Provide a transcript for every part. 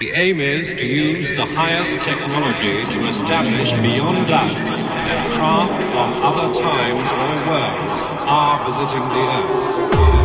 The aim is to use the highest technology to establish beyond doubt that craft from other times or worlds are visiting the Earth.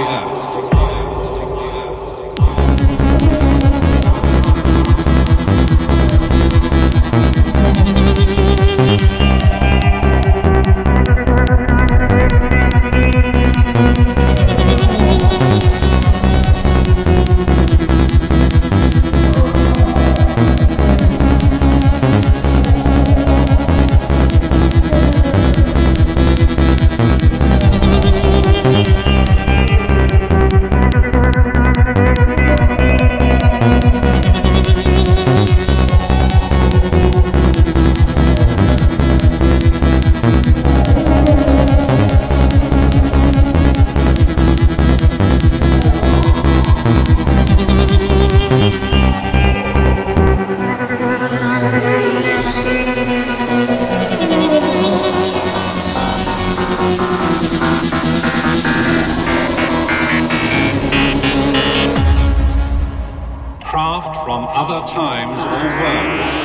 Visiting from other times or worlds